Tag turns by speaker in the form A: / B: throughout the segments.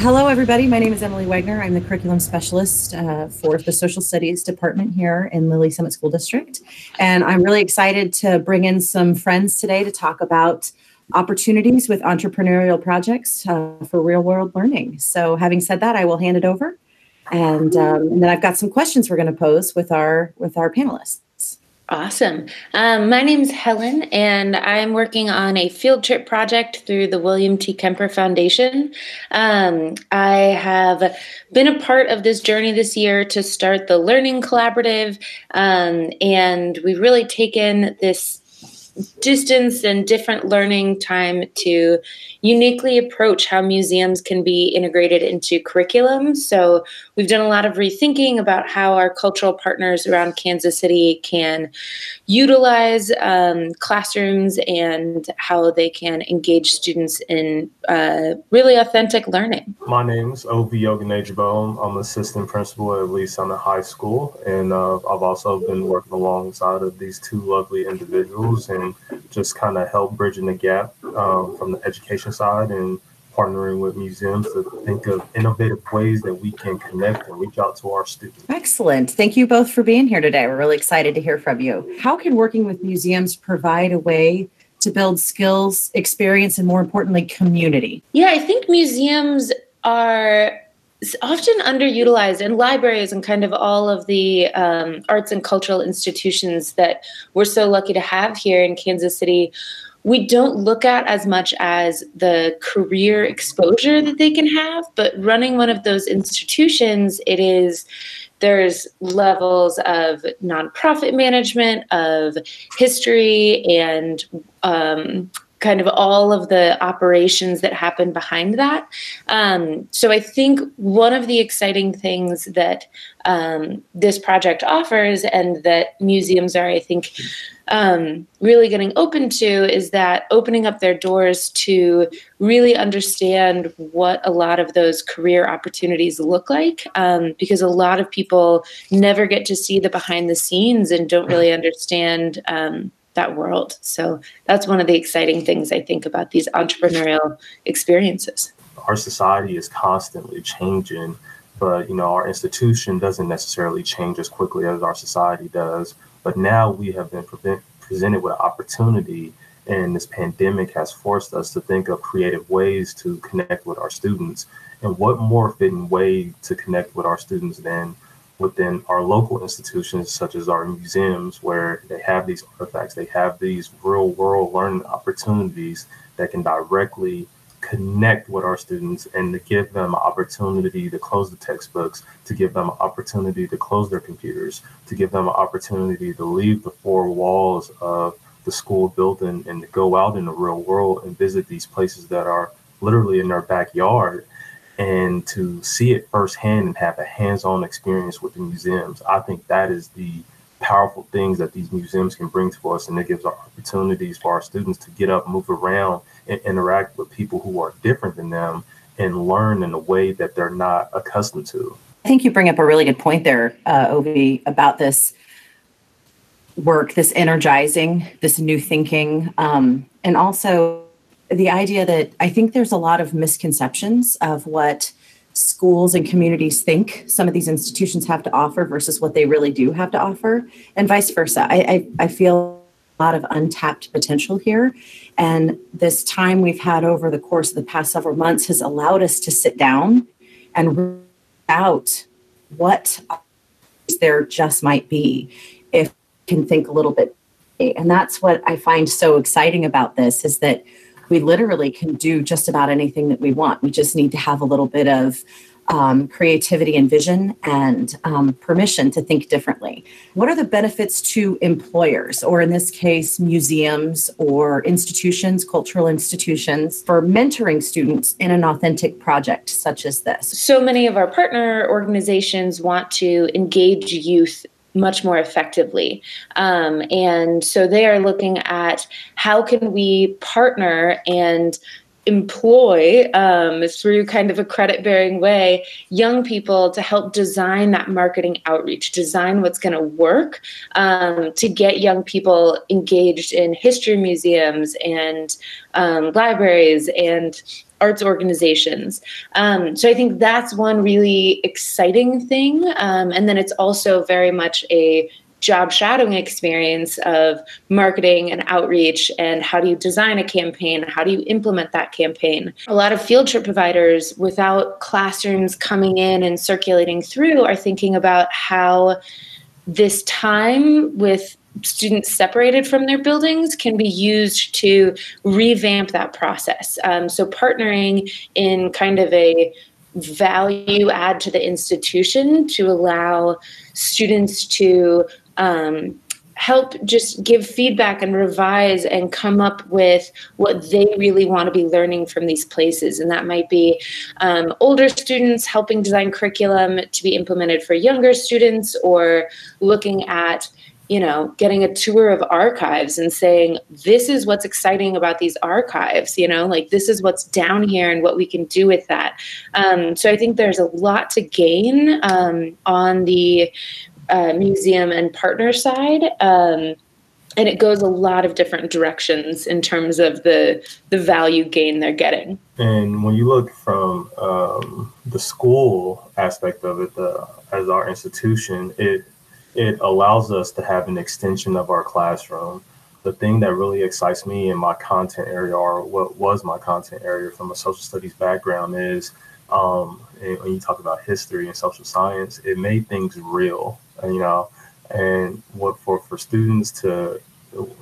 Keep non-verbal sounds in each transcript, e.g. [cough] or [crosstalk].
A: Hello, everybody. My name is Emily Wegner. I'm the curriculum specialist uh, for the social studies department here in Lee's Summit School District. And I'm really excited to bring in some friends today to talk about opportunities with entrepreneurial projects uh, for real world learning. So, having said that, I will hand it over. And, um, and then I've got some questions we're going to pose with our with our panelists.
B: Awesome. Um, my name is Helen, and I'm working on a field trip project through the William T. Kemper Foundation. Um, I have been a part of this journey this year to start the Learning Collaborative, um, and we've really taken this distance and different learning time to uniquely approach how museums can be integrated into curriculum. So, we've done a lot of rethinking about how our cultural partners around Kansas City can utilize um, classrooms and how they can engage students in uh, really authentic learning.
C: My name is Ovie Oghenejobo. I'm assistant principal at Lee Summit High School, and uh, I've also been working alongside of these two lovely individuals and just kind of help bridging the gap um, from the education side and partnering with museums to think of innovative ways that we can connect and reach out to our students.
A: Excellent. Thank you both for being here today. We're really excited to hear from you. How can working with museums provide a way to build skills, experience, and more importantly, community?
B: Yeah, I think museums are often underutilized and libraries and kind of all of the um, arts and cultural institutions that we're so lucky to have here in Kansas City we don't look at as much as the career exposure that they can have but running one of those institutions it is there's levels of nonprofit management of history and um, kind of all of the operations that happen behind that. Um, so I think one of the exciting things that um, this project offers and that museums are, I think, um, really getting open to is that opening up their doors to really understand what a lot of those career opportunities look like um, because a lot of people never get to see the behind the scenes and don't really understand um, that world. So that's one of the exciting things i think about these entrepreneurial experiences.
C: Our society is constantly changing but you know our institution doesn't necessarily change as quickly as our society does. But now we have been presented with an opportunity, and this pandemic has forced us to think of creative ways to connect with our students. And what more fitting way to connect with our students than within our local institutions, such as our museums, where they have these artifacts, they have these real world learning opportunities that can directly connect with our students and to give them an opportunity to close the textbooks, to give them an opportunity to close their computers, to give them an opportunity to leave the four walls of the school building and to go out in the real world and visit these places that are literally in their backyard and to see it firsthand and have a hands-on experience with the museums. I think that is the powerful things that these museums can bring to us and it gives opportunities for our students to get up, move around and interact with people who are different than them and learn in a way that they're not accustomed to.
A: I think you bring up a really good point there, uh, about this work, this energizing, this new thinking, um, and also the idea that I think there's a lot of misconceptions of what schools and communities think some of these institutions have to offer versus what they really do have to offer, and vice versa. I, I, I feel a lot of untapped potential here. And this time we've had over the course of the past several months has allowed us to sit down and out what there just might be if we can think a little bit. And that's what I find so exciting about this is that we literally can do just about anything that we want. We just need to have a little bit of um, creativity and vision and um, permission to think differently. What are the benefits to employers, or in this case, museums or institutions, cultural institutions, for mentoring students in an authentic project such as this?
B: So many of our partner organizations want to engage youth much more effectively. Um, and so they are looking at how can we partner and employ um, through kind of a credit bearing way young people to help design that marketing outreach design what's going to work um, to get young people engaged in history museums and um, libraries and arts organizations. Um, so I think that's one really exciting thing. Um, and then it's also very much a job shadowing experience of marketing and outreach and how do you design a campaign how do you implement that campaign a lot of field trip providers without classrooms coming in and circulating through are thinking about how this time with students separated from their buildings can be used to revamp that process. Um, so, partnering in kind of a value add to the institution to allow students to um, help just give feedback and revise and come up with what they really want to be learning from these places. And that might be um, older students helping design curriculum to be implemented for younger students or looking at you know, getting a tour of archives and saying, this is what's exciting about these archives, you know, like this is what's down here and what we can do with that. Um, so I think there's a lot to gain um, on the uh, museum and partner side. Um, and it goes a lot of different directions in terms of the the value gain they're getting.
C: And when you look from um, the school aspect of it, the, as our institution, it it allows us to have an extension of our classroom. The thing that really excites me in my content area, or what was my content area from a social studies background, is um, when you talk about history and social science, it made things real, you know. And what for for students to,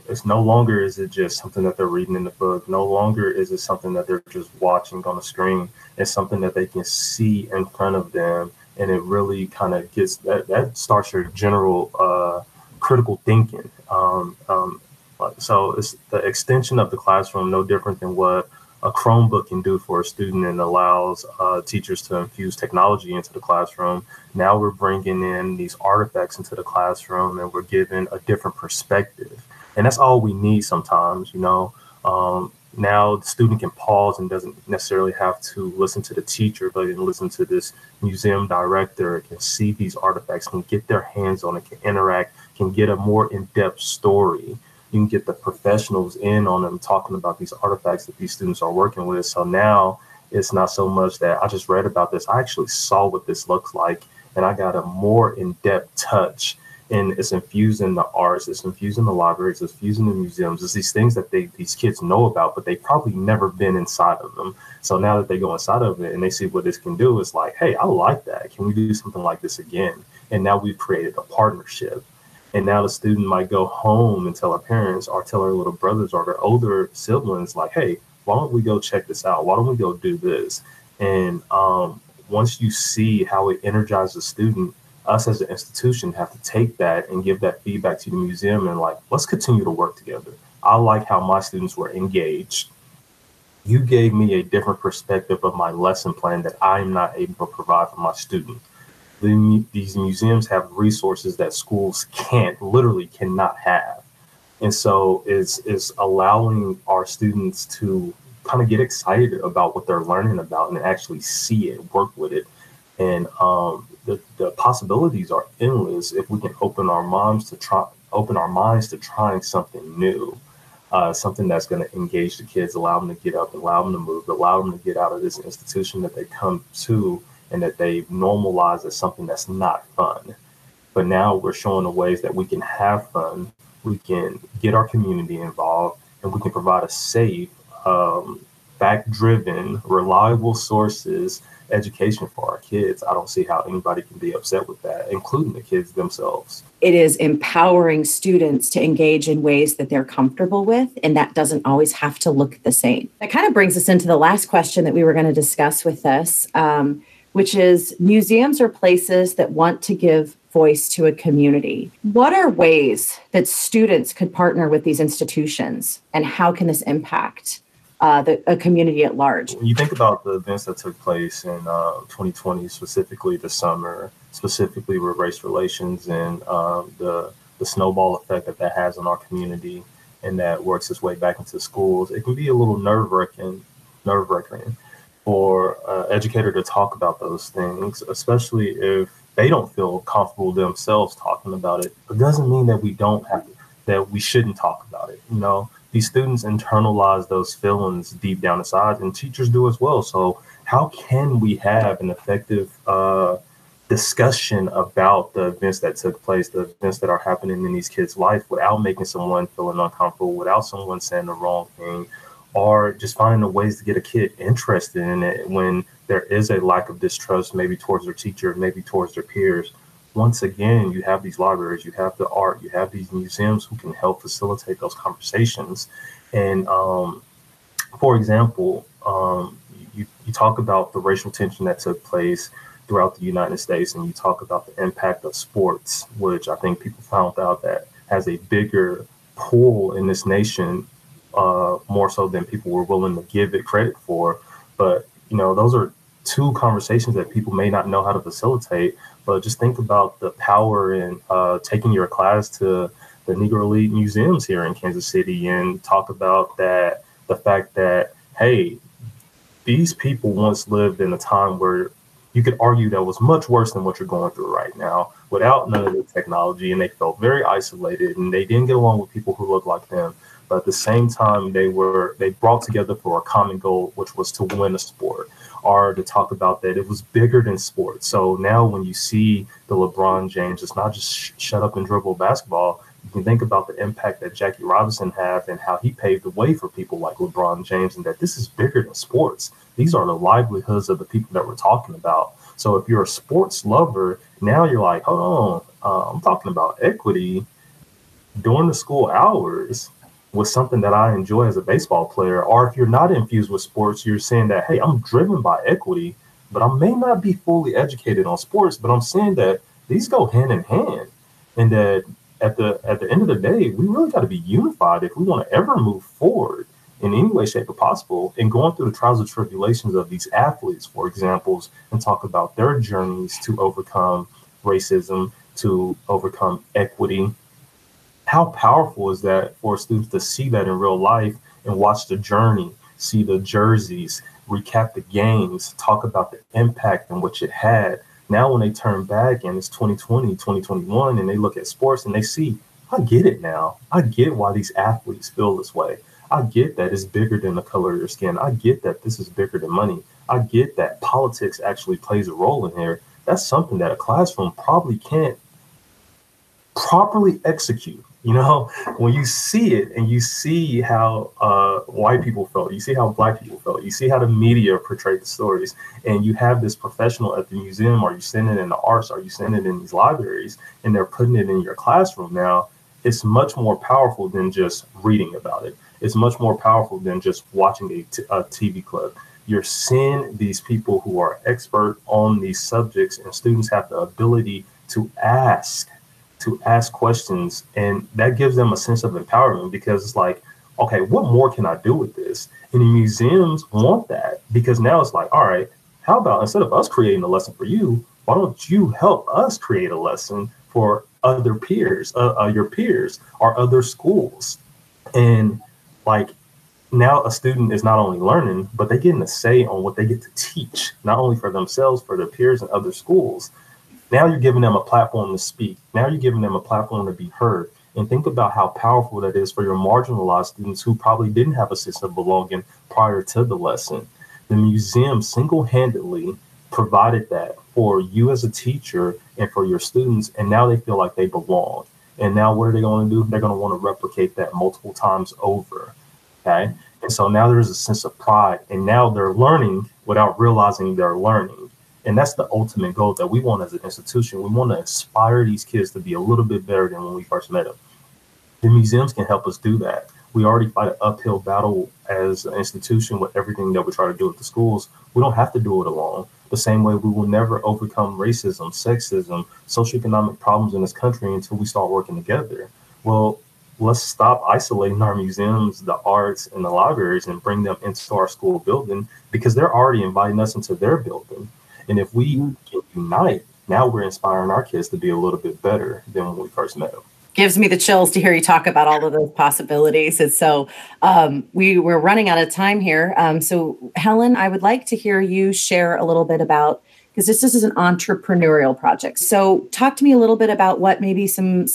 C: it's no longer is it just something that they're reading in the book. No longer is it something that they're just watching on the screen. It's something that they can see in front of them and it really kind of gets that that starts your general uh, critical thinking. Um, um, so it's the extension of the classroom, no different than what a Chromebook can do for a student and allows uh, teachers to infuse technology into the classroom. Now we're bringing in these artifacts into the classroom and we're giving a different perspective. And that's all we need sometimes, you know. Um, now the student can pause and doesn't necessarily have to listen to the teacher, but can listen to this museum director, can see these artifacts, can get their hands on it, can interact, can get a more in-depth story. You can get the professionals in on them talking about these artifacts that these students are working with. So now it's not so much that I just read about this, I actually saw what this looks like and I got a more in-depth touch and it's infused in the arts, it's infused in the libraries, it's infused in the museums. It's these things that they these kids know about, but they've probably never been inside of them. So now that they go inside of it and they see what this can do, it's like, hey, I like that. Can we do something like this again? And now we've created a partnership. And now the student might go home and tell our parents or tell our little brothers or their older siblings, like, hey, why don't we go check this out? Why don't we go do this? And um, once you see how it energizes the student, us as an institution have to take that and give that feedback to the museum and like, let's continue to work together. I like how my students were engaged. You gave me a different perspective of my lesson plan that I'm not able to provide for my student. The, these museums have resources that schools can't, literally cannot have. And so it's, it's allowing our students to kind of get excited about what they're learning about and actually see it, work with it. And um, the, the possibilities are endless if we can open our minds to try open our minds to trying something new uh, something that's going to engage the kids allow them to get up allow them to move allow them to get out of this institution that they come to and that they normalize as something that's not fun. But now we're showing the ways that we can have fun we can get our community involved and we can provide a safe um, fact driven reliable sources education for our kids, I don't see how anybody can be upset with that, including the kids themselves.
A: It is empowering students to engage in ways that they're comfortable with, and that doesn't always have to look the same. That kind of brings us into the last question that we were going to discuss with this, um, which is museums are places that want to give voice to a community. What are ways that students could partner with these institutions, and how can this impact uh, the a community at large.
C: When you think about the events that took place in uh, 2020, specifically the summer, specifically with race relations and uh, the the snowball effect that that has on our community, and that works its way back into schools, it can be a little nerve wracking nerve wracking for an educator to talk about those things, especially if they don't feel comfortable themselves talking about it. It doesn't mean that we don't have that we shouldn't talk about it. You know, these students internalize those feelings deep down inside, and teachers do as well. So, how can we have an effective uh, discussion about the events that took place, the events that are happening in these kids' life, without making someone feeling uncomfortable, without someone saying the wrong thing, or just finding the ways to get a kid interested in it when there is a lack of distrust, maybe towards their teacher, maybe towards their peers. Once again, you have these libraries, you have the art, you have these museums who can help facilitate those conversations. And um, for example, um, you, you talk about the racial tension that took place throughout the United States, and you talk about the impact of sports, which I think people found out that has a bigger pull in this nation, uh, more so than people were willing to give it credit for. But you know, those are two conversations that people may not know how to facilitate. But just think about the power in uh, taking your class to the Negro Leagues museums here in Kansas City and talk about that the fact that hey, these people once lived in a time where you could argue that was much worse than what you're going through right now without none of the technology and they felt very isolated and they didn't get along with people who looked like them but at the same time they were they brought together for a common goal which was to win a sport or to talk about that it was bigger than sports so now when you see the lebron james it's not just sh- shut up and dribble basketball you can think about the impact that Jackie Robinson had and how he paved the way for people like LeBron James, and that this is bigger than sports. These are the livelihoods of the people that we're talking about. So if you're a sports lover, now you're like, hold on, uh, I'm talking about equity during the school hours was something that I enjoy as a baseball player. Or if you're not infused with sports, you're saying that, hey, I'm driven by equity, but I may not be fully educated on sports, but I'm saying that these go hand in hand. And that at the at the end of the day, we really got to be unified if we want to ever move forward in any way, shape, or possible. And going through the trials and tribulations of these athletes, for examples, and talk about their journeys to overcome racism, to overcome equity. How powerful is that for students to see that in real life and watch the journey, see the jerseys, recap the games, talk about the impact and what it had, now, when they turn back and it's 2020, 2021, and they look at sports and they see, I get it now. I get why these athletes feel this way. I get that it's bigger than the color of your skin. I get that this is bigger than money. I get that politics actually plays a role in here. That's something that a classroom probably can't properly execute. You know, when you see it and you see how uh, white people felt, you see how black people felt, you see how the media portrayed the stories, and you have this professional at the museum, or you send it in the arts, or you send it in these libraries, and they're putting it in your classroom now, it's much more powerful than just reading about it. It's much more powerful than just watching a, t- a TV clip. You're seeing these people who are expert on these subjects, and students have the ability to ask to ask questions and that gives them a sense of empowerment because it's like okay what more can i do with this? And the museums want that because now it's like all right how about instead of us creating a lesson for you why don't you help us create a lesson for other peers uh, uh, your peers or other schools? And like now a student is not only learning but they're getting a say on what they get to teach not only for themselves for their peers and other schools now you're giving them a platform to speak. Now you're giving them a platform to be heard. And think about how powerful that is for your marginalized students who probably didn't have a sense of belonging prior to the lesson. The museum single handedly provided that for you as a teacher and for your students. And now they feel like they belong. And now what are they going to do? They're going to want to replicate that multiple times over. Okay. And so now there's a sense of pride. And now they're learning without realizing they're learning. And that's the ultimate goal that we want as an institution. We want to inspire these kids to be a little bit better than when we first met them. The museums can help us do that. We already fight an uphill battle as an institution with everything that we try to do at the schools. We don't have to do it alone. The same way we will never overcome racism, sexism, socioeconomic problems in this country until we start working together. Well, let's stop isolating our museums, the arts, and the libraries and bring them into our school building because they're already inviting us into their building. And if we can unite, now we're inspiring our kids to be a little bit better than when we first met them.
A: gives me the chills to hear you talk about all of those possibilities. And so um, we we're running out of time here. Um, so Helen, I would like to hear you share a little bit about because this, this is an entrepreneurial project. So talk to me a little bit about what maybe some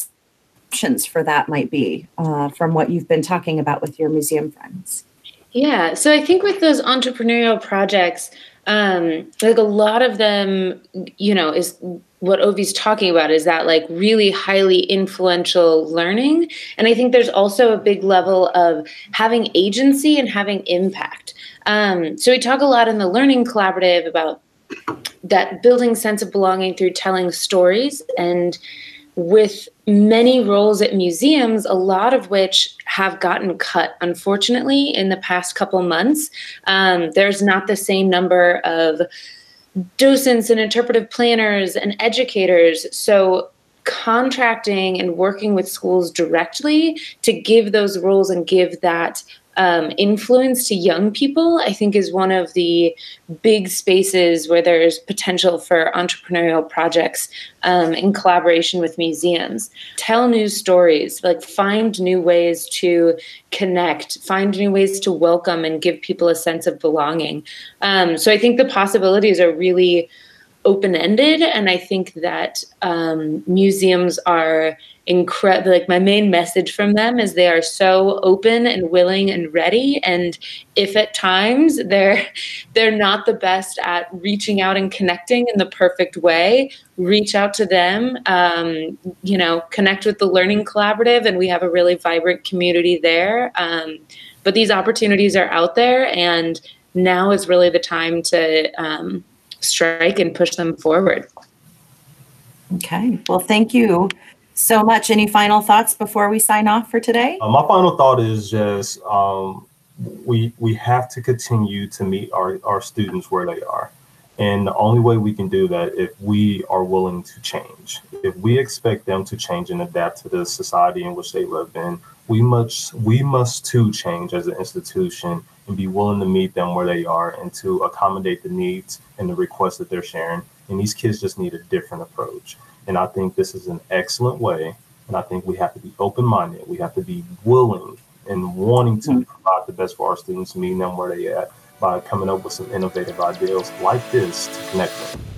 A: options for that might be uh, from what you've been talking about with your museum friends.
B: Yeah, so I think with those entrepreneurial projects, um, like a lot of them, you know, is what Ovie's talking about is that like really highly influential learning. And I think there's also a big level of having agency and having impact. Um, so we talk a lot in the learning collaborative about that building sense of belonging through telling stories and with many roles at museums, a lot of which have gotten cut, unfortunately, in the past couple months. Um, there's not the same number of docents and interpretive planners and educators. So, contracting and working with schools directly to give those roles and give that um, influence to young people, I think, is one of the big spaces where there's potential for entrepreneurial projects um, in collaboration with museums. Tell new stories, like find new ways to connect, find new ways to welcome and give people a sense of belonging. Um, so I think the possibilities are really open ended, and I think that um, museums are incredible like my main message from them is they are so open and willing and ready and if at times they're [laughs] they're not the best at reaching out and connecting in the perfect way reach out to them um, you know connect with the learning collaborative and we have a really vibrant community there um, but these opportunities are out there and now is really the time to um, strike and push them forward
A: okay well thank you so much. Any final thoughts before we sign off for today?
C: Uh, my final thought is just um, we we have to continue to meet our, our students where they are. And the only way we can do that if we are willing to change. If we expect them to change and adapt to the society in which they live in, we must we must too change as an institution and be willing to meet them where they are and to accommodate the needs and the requests that they're sharing. And these kids just need a different approach. And I think this is an excellent way. And I think we have to be open minded. We have to be willing and wanting to mm-hmm. provide the best for our students, meeting them where they at by coming up with some innovative ideas like this to connect them.